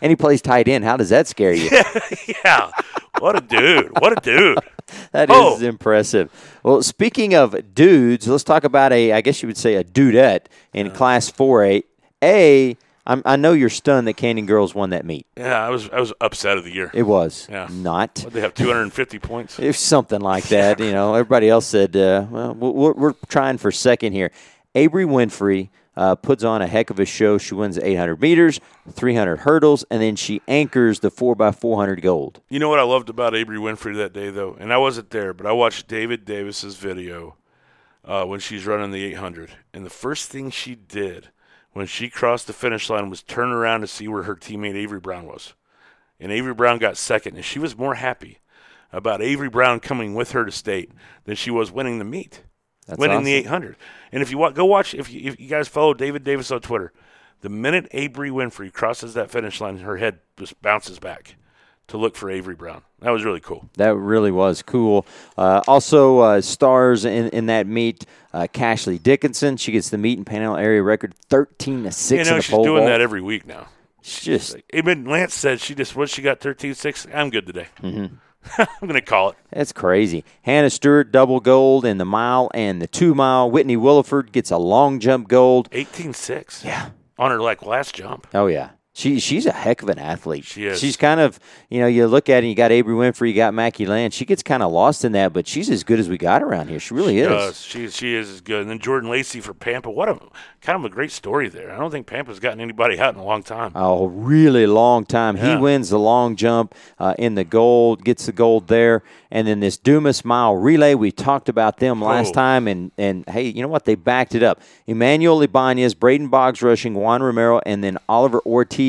And he plays tight end. How does that scare you? yeah. What a dude. What a dude. That is Oh. impressive. Well, speaking of dudes, let's talk about a, I guess you would say a dudette in Class 4A. A, I'm, I know you're stunned that Canyon Girls won that meet. Yeah, I was I was upset of the year. It was Yeah. not. What, they have 250 points. Was something like that. You know, everybody else said, uh, well, we're, we're trying for second here. Abree Winfrey uh, puts on a heck of a show. She wins 800 meters, 300 hurdles, and then she anchors the 4x400 gold. You know what I loved about Abree Winfrey that day, though, and I wasn't there, but I watched David Davis's video uh, when she's running the 800, and the first thing she did when she crossed the finish line was turn around to see where her teammate Avery Brown was, and Avery Brown got second, and she was more happy about Avery Brown coming with her to state than she was winning the meet, That's winning the 800. And if you wa- go watch, if you, if you guys follow David Davis on Twitter, the minute Abree Winfrey crosses that finish line, her head just bounces back to look for Avery Brown. That was really cool. That really was cool. Uh, also, uh, stars in, in that meet, uh, Cashley Dickinson. She gets the meet and panel area record 13 to 6 You in know, she's doing vault. that every week now. She's just, Even Lance said she just what she got 13-6. I'm good today. Mm-hmm. I'm going to call it. that's crazy. Hannah Stewart, double gold in the mile and the two mile. Whitney Williford gets a long jump gold. 18-6. Yeah. On her like last jump. Oh yeah. She she's a heck of an athlete. She is. She's kind of you know you look at it. and You got Abree Winfrey, you got Mackie Land. She gets kind of lost in that, but she's as good as we got around here. She really is. Does. She she is as good. And then Jordan Lacey for Pampa. What a kind of a great story there. I don't think Pampa's gotten anybody out in a long time. a really long time. He wins the long jump uh, in the gold, gets the gold there, and then this Dumas mile relay. We talked about them last Oh. time, and and hey, you know what? They backed it up. Emmanuel Ibanez, Braden Boggs rushing, Juan Romero, and then Oliver Ortiz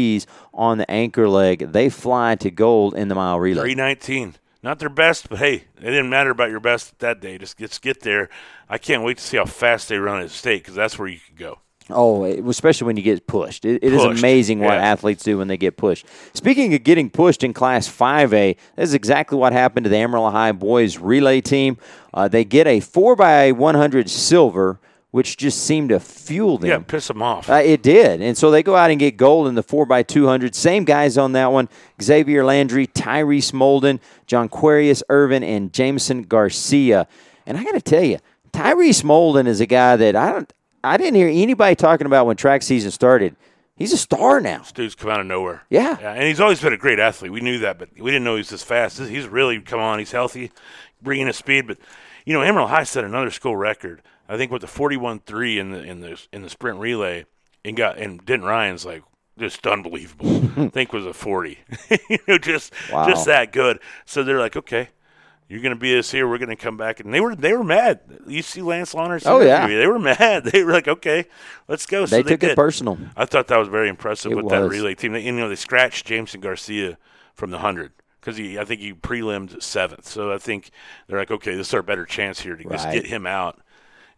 on the anchor leg. They fly to gold in the mile relay. 319. Not their best, but hey, it didn't matter about your best that day. Just, just get there. I can't wait to see how fast they run at state because that's where you can go. Oh, especially when you get pushed. It, it is Pushed, amazing what yeah. athletes do when they get pushed. Speaking of getting pushed in Class 5A, this is exactly what happened to the Amarillo High boys relay team. Uh, they get a 4x100 silver, which just seemed to fuel them. Yeah, piss them off. Uh, it did. And so they go out and get gold in the 4x200. Same guys on that one Xavier Landry, Tyrese Molden, John Quarius Irvin, and Jameson Garcia. And I got to tell you, Tyrese Molden is a guy that I don't. I didn't hear anybody talking about when track season started. He's a star now. Dude's come out of nowhere. Yeah. Yeah, and he's always been a great athlete. We knew that, but we didn't know he was this fast. He's really come on. He's healthy, bringing his speed. But you know, Amarillo High set another school record. I think with the forty-one-three in the in the in the sprint relay, and got and Denton Ryan's like just unbelievable. I think was a forty. you know, just Wow. just that good. So they're like, okay. You're going to be us here. We're going to come back, and they were they were mad. You see Lance Launer's Oh, yeah. they were mad. They were like, "Okay, let's go." So They took did. it personal. I thought that was very impressive It with that relay team. They, you know, they scratched Jameson Garcia from the hundred. because he I think he prelimed seventh. So I think they're like, okay, this is our better chance here to just get him out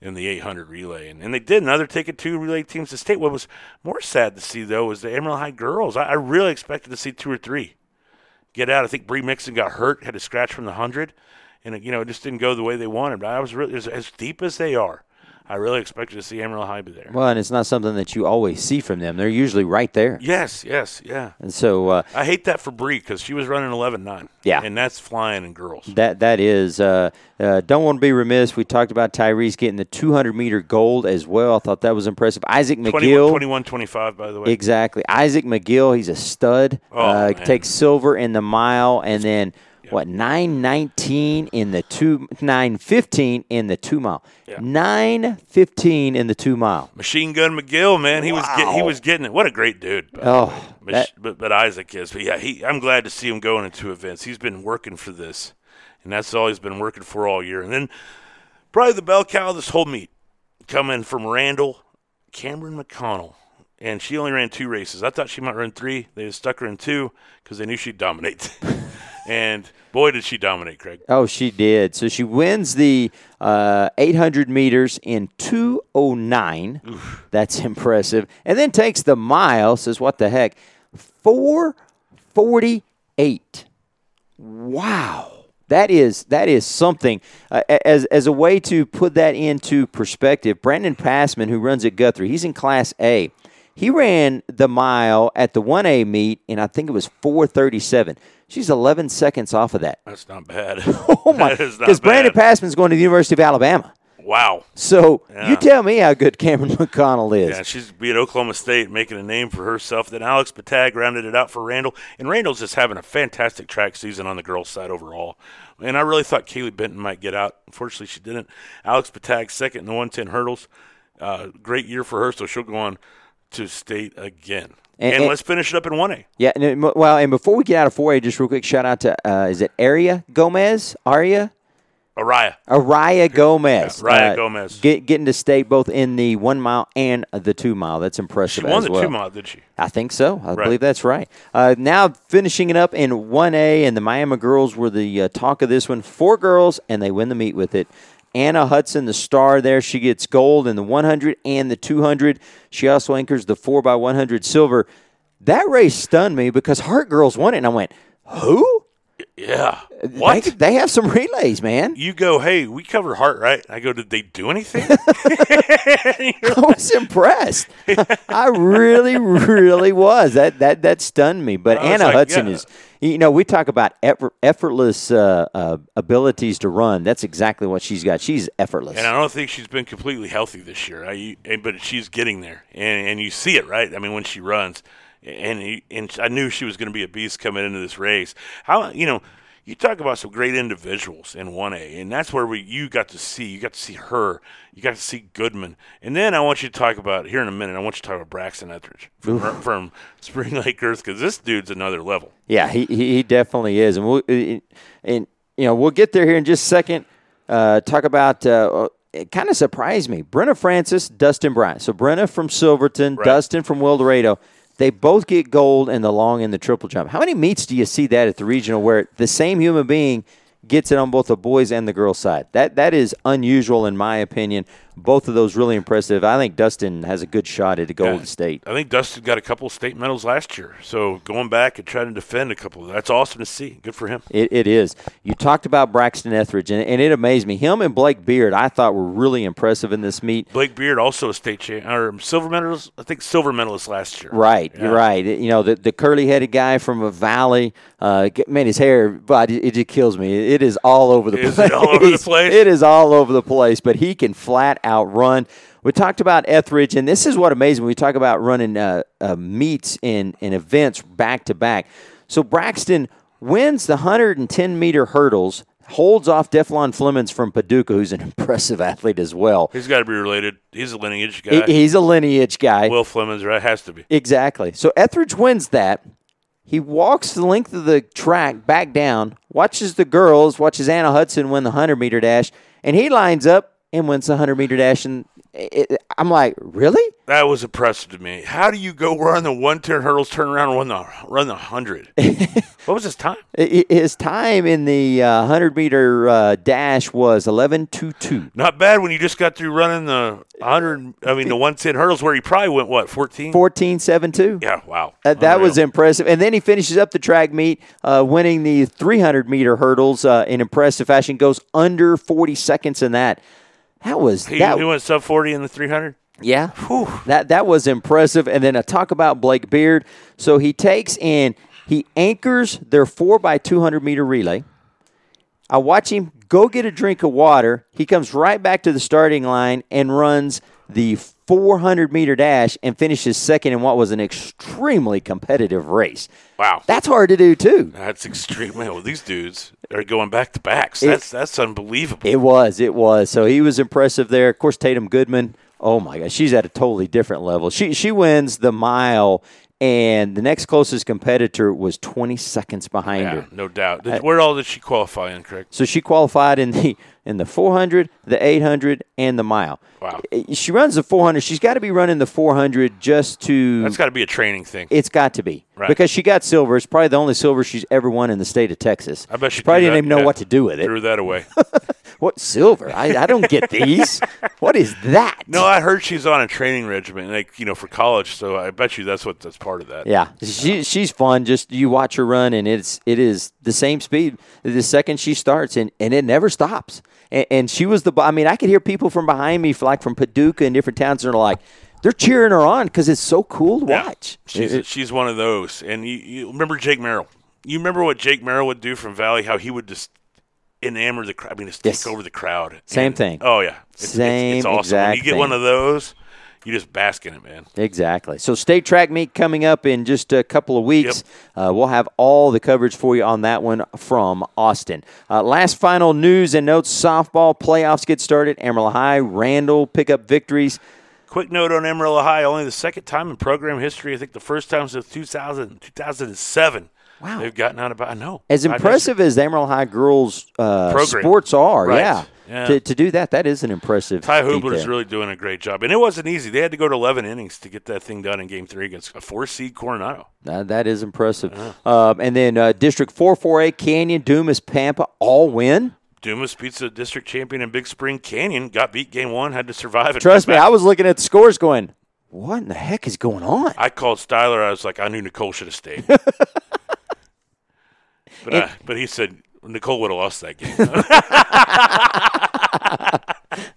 in the 800 relay, and, and they did another ticket two relay teams to state. What was more sad to see though was the Amarillo High girls. I, I really expected to see two or three get out. I think Bree Mixon got hurt, had a scratch from the hundred, and it, you know it just didn't go the way they wanted. But I was really as, as deep as they are. I really expected to see Amarillo High be there. Well, and it's not something that you always see from them. They're usually right there. Yes, yes, yeah. And so uh, I hate that for Bree because she was running 11.9. Yeah. and that's flying in girls. that that is uh, uh, don't want to be remiss. We talked about Tyrese getting the 200 meter gold as well. I thought that was impressive. Isaac McGill. 21 25, by the way. Exactly. Isaac McGill, he's a stud. Oh, uh, man. takes silver in the mile and then what, nine nineteen in the two nine fifteen in the two mile. Yeah. Nine fifteen in the two mile. Machine Gun McGill, man, he was get, he was getting it. What a great dude. Oh. Mach- that- but, but Isaac is. But yeah, he, I'm glad to see him going into events. He's been working for this, and that's all he's been working for all year. And then probably the bell cow this whole meet coming from Randall, Cameron McConnell. And she only ran two races. I thought she might run three. They just stuck her in two because they knew she'd dominate. and boy, did she dominate, Craig. Oh, she did. So she wins the uh, 800 meters in 209. That's impressive. And then takes the mile, says, what the heck? 448. Wow. That is that is something. Uh, as as a way to put that into perspective, Brandon Passman, who runs at Guthrie, he's in Class A. He ran the mile at the 1A meet, and I think it was 437. She's 11 seconds off of that. That's not bad. Oh my! Because Brandon. Passman's going to the University of Alabama. Wow. So Yeah. you tell me how good Cameron McConnell is. Yeah, she's be at Oklahoma State making a name for herself. Then Alex Patag rounded it out for Randall. And Randall's just having a fantastic track season on the girls' side overall. And I really thought Kaylee Benton might get out. Unfortunately, she didn't. Alex Patag second in the 110 hurdles. Uh, great year for her, so she'll go on to state again. And- And, and- let's finish it up in 1A. Yeah. And it- well, and before we get out of 4A, just real quick, shout out to uh, is it Aria Gomez? Aria. Araya. Araya Gomez. Yeah, Araya Uh, Gomez. Get, getting to state both in the one mile and the two mile. That's She impressive. won as the well. two mile, did she? I think so. I Right. believe that's right. Uh, now finishing it up in 1A, and the Miami girls were the uh, talk of this one. Four girls, and they win the meet with it. Anna Hudson, the star there, she gets gold in the 100 and the 200. She also anchors the 4x100 silver. That race stunned me because Hart Girls won it, and I went, who? Yeah. What? They, they have some relays, man. you go, hey, we cover Hart, right? I go, did they do anything? I was impressed. I really, really was. That that that stunned me. But Anna like, Hudson yeah. is, you know, we talk about effort, effortless uh, uh, abilities to run. That's exactly what she's got. She's effortless. And I don't think she's been completely healthy this year. I, but she's getting there, and and you see it, right? I mean, when she runs, and he- and I knew she was going to be a beast coming into this race. How you know? You talk about some great individuals in 1A, and that's where we you got to see you got to see her, you got to see Goodman, and then I want you to talk about here in a minute. I want you to talk about Braxton Etheridge from, from Spring Lake Earth because this dude's another level. Yeah, he he definitely is, and we'll and you know we'll get there here in just a second. Uh, talk about. Uh, it kind of surprised me. Brenna Francis, Dustin Bryant. So Brenna from Silverton, Right. Dustin from Wildorado. They both get gold in the long and the triple jump. How many meets do you see that at the regional where the same human being gets it on both the boys and the girls side? That that is unusual in my opinion. Both of those really impressive. I think Dustin has a good shot at a gold Yeah. state. I think Dustin got a couple of state medals last year, so going back and trying to defend a couple, that's awesome to see. Good for him. It, it is. You talked about Braxton Etheridge, and, and it amazed me. Him and Blake Beard, I thought were really impressive in this meet. Blake Beard also a state champ or silver medalist. I think silver medalist last year. Right, Yeah. you're right. You know, the, the curly headed guy from a valley, uh, man, his hair, but it, it just kills me. It is all over the Is place. it all over the place? It is all over the place, but he can flat out run. We talked about Etheridge, and this is what amazing. We talk about running uh, uh, meets and, and events back to back. So Braxton wins the 110 meter hurdles, holds off Deflon Flemings from Paducah, who's an impressive athlete as well. He's got to be related. He's a lineage guy. He- he's a lineage guy. Will Flemings, right? Has to be. Exactly. So Etheridge wins that. He walks the length of the track back down, watches the girls, watches Anna Hudson win the 100 meter dash, and he lines up and wins the 100 meter dash And it, I'm like, really? That was impressive to me. How do you go run the one ten hurdles, turn around and run the run the hundred? what was his time? His time in the uh, 100 meter uh, dash was 11.22. Not bad when you just got through running the hundred. I mean, the one ten hurdles where he probably went what fourteen. 14.72. Yeah, wow. Uh, that was impressive. And then he finishes up the track meet, uh, winning the 300 meter hurdles uh, in impressive fashion. Goes under 40 seconds in that. That was He, that. he went sub forty in the three hundred. Yeah, that that was impressive. And then I talk about Blake Beard. So he takes and he anchors their four by two hundred meter relay. I watch him go get a drink of water. He comes right back to the starting line and runs the 400 meter dash and finishes second in what was an extremely competitive race. Wow. That's hard to do too. That's extremely. Well, these dudes are going back to backs. That's that's unbelievable. It was, it was. So he was impressive there. Of course, Tatum Goodman. Oh my gosh, she's at a totally different level. She she wins the mile, and the next closest competitor was 20 seconds behind yeah, her. no doubt. Uh, Where all did she qualify in? Correct. So she qualified in the in the 400, the 800, and the mile. Wow. She runs the 400. She's got to be running the 400 just to. That's got to be a training thing. it's got to be Right. because she got silver. It's probably the only silver she's ever won in the state of Texas. I bet she she probably didn't that- even know yeah, what to do with it. Threw that away. What silver? I, I don't get these. what is that? no, I heard she's on a training regimen, like you know, for college. So I bet you that's what that's part of that. Yeah, she she's fun. Just you watch her run, and it's it is the same speed the second she starts, and, and it never stops. And, and she was the. I mean, I could hear people from behind me, like from Paducah and different towns, and they're like, they're cheering her on because it's so cool to Yeah. watch. She's It- she's one of those. And you, you remember Jake Merrill? You remember what Jake Merrill would do from Valley? How he would just enamor the crowd. I mean, just Yes. take over the crowd. Same And- thing. Oh yeah, it's, it's- Same It's, awesome. When exact you get one of those, you just bask in it, man. Exactly. So state track meet coming up in just a couple of weeks. Uh, we'll have all the coverage for you on that one from Austin. Uh, last final news and notes: softball playoffs get started. Amarillo High, Randall pick up victories. Quick note on Amarillo High: only the second time in program history. I think the first time since 2000, 2007. Wow. They've gotten out about. I know. As impressive as Amarillo High girls uh, sports are, Right. yeah, Yeah. To, to do that, that is an impressive. Ty Hubler's there. really doing a great job, and it wasn't easy. They had to go to 11 innings to get that thing done in Game Three against a four seed Coronado. Uh, that is impressive. Um, and then uh, District 448, Canyon, Dumas, Pampa, all win. Dumas beats the district champion in Big Spring Canyon. Got beat game one, had to survive. Trust me, I was looking at the scores going, what in the heck is going on? I called Styler. I was like, I knew Nicole should have stayed. but uh, but he said Nicole would have lost that game.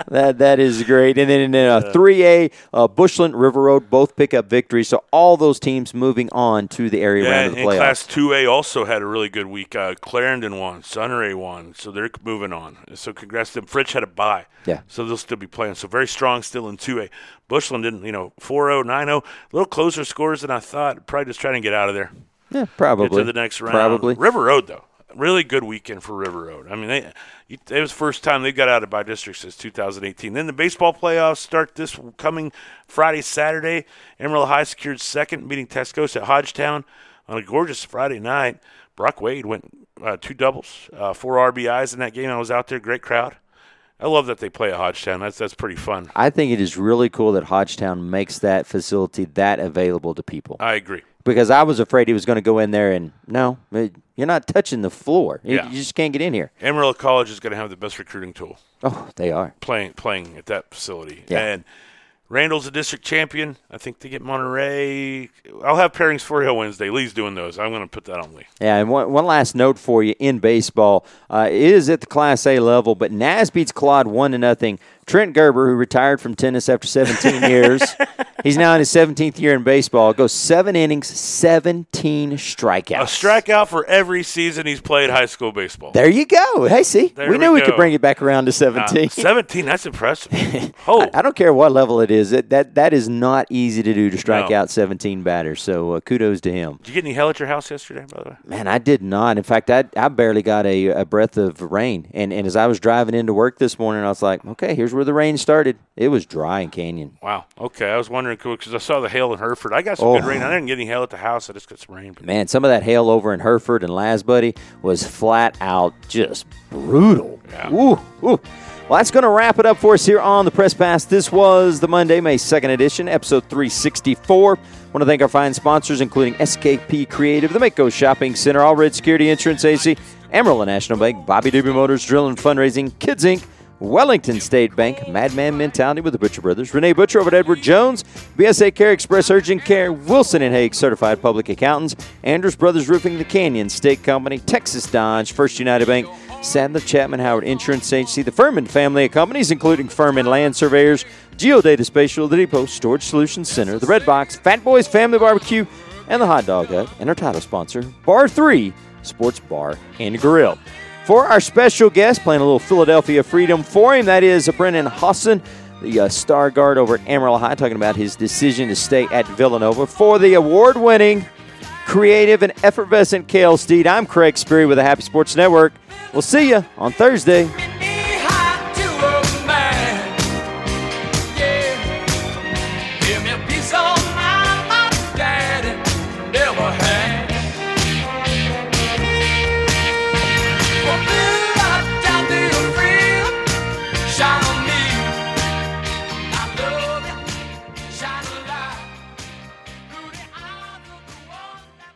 That that is great. And then in uh, 3A, uh, Bushland, River Road both pick up victories. So all those teams moving on to the area yeah, round of and the playoffs. Class 2A also had a really good week. Uh, Clarendon won, Sunray won, so they're moving on. So congrats to them. Fritch had a bye. Yeah. So they'll still be playing. So very strong still in 2A. Bushland didn't, you know, 4-0, 9-0. A little closer scores than I thought. Probably just trying to get out of there. yeah, probably. Get to the next round. Probably. River Road, though. Really good weekend for River Road. I mean, they, it was the first time they got out of by district since 2018. Then the baseball playoffs start this coming Friday, Saturday. Amarillo High secured second, beating Tascosa at Hodgetown on a gorgeous Friday night. Brock Wade went uh, two doubles, uh, four RBIs in that game. I was out there, great crowd. I love that they play at Hodgetown. That's that's pretty fun. I think it is really cool that Hodgetown makes that facility that available to people. I agree. Because I was afraid he was going to go in there and no, you're not touching the floor. You- Yeah. You just can't get in here. Amarillo College is going to have the best recruiting tool. Oh, they are. playing playing at that facility. Yeah. And Randall's a district champion. I think they get Monterey. I'll have pairings for you Wednesday. Lee's doing those. I'm going to put that on Lee. Yeah, and one, one last note for you in baseball uh, it is at the Class A level, but Naz beats Claude one to nothing. Trent Gerber, who retired from tennis after 17 years, he's now in his 17th year in baseball. Goes seven innings, 17 strikeouts. A strikeout for every season he's played high school baseball. There you go. Hey, see, There we we knew we go. could bring it back around to Uh, 17. 17, that's impressive. Oh, I, I don't care what level it is. That that, that is not easy to do to strike No. out 17 batters. So uh, kudos to him. did you get any hell at your house yesterday, by the way? Man, I did not. In fact, I, I barely got a, a breath of rain. And, and as I was driving into work this morning, I was like, okay, here's where the rain started. It was dry in Canyon. Wow. Okay. I was wondering because I saw the hail in Hereford. I got some good Oh. rain. I didn't get any hail at the house. I just got some rain. Man, some of that hail over in Hereford and Lazbuddie was flat out just brutal. Yeah. Ooh, ooh. Well, that's going to wrap it up for us here on the Press Pass. This was the Monday, May 2nd edition, episode 364. want to thank our fine sponsors, including SKP Creative, the Mako Shopping Center, All Red Security Insurance AC, Amarillo National Bank, Bobby Doobie Motors, Drill and Fundraising, Kids Inc., Wellington State Bank, Madman Mentality with the Butcher Brothers, Renee Butcher over at Edward Jones, BSA Care Express Urgent Care, Wilson and Hague Certified Public Accountants, Andrews Brothers Roofing, The Canyon State Company, Texas Dodge, First United Bank, Sadler Chapman Howard Insurance Agency, the Furman family of companies, including Furman Land Surveyors, Geodata Spatial, the Depot Storage Solutions Center, the Red Box, Fat Boys Family Barbecue, and the Hot Dog Hut, and our title sponsor, Bar 3 Sports Bar and Grill. For our special guest, playing a little Philadelphia Freedom for him, that is Brendan Hausen, the uh, star guard over at Amarillo High, talking about his decision to stay at Villanova. For the award winning, creative, and effervescent Kale Steed, I'm Craig Sperry with the Happy Sports Network. We'll see you on Thursday.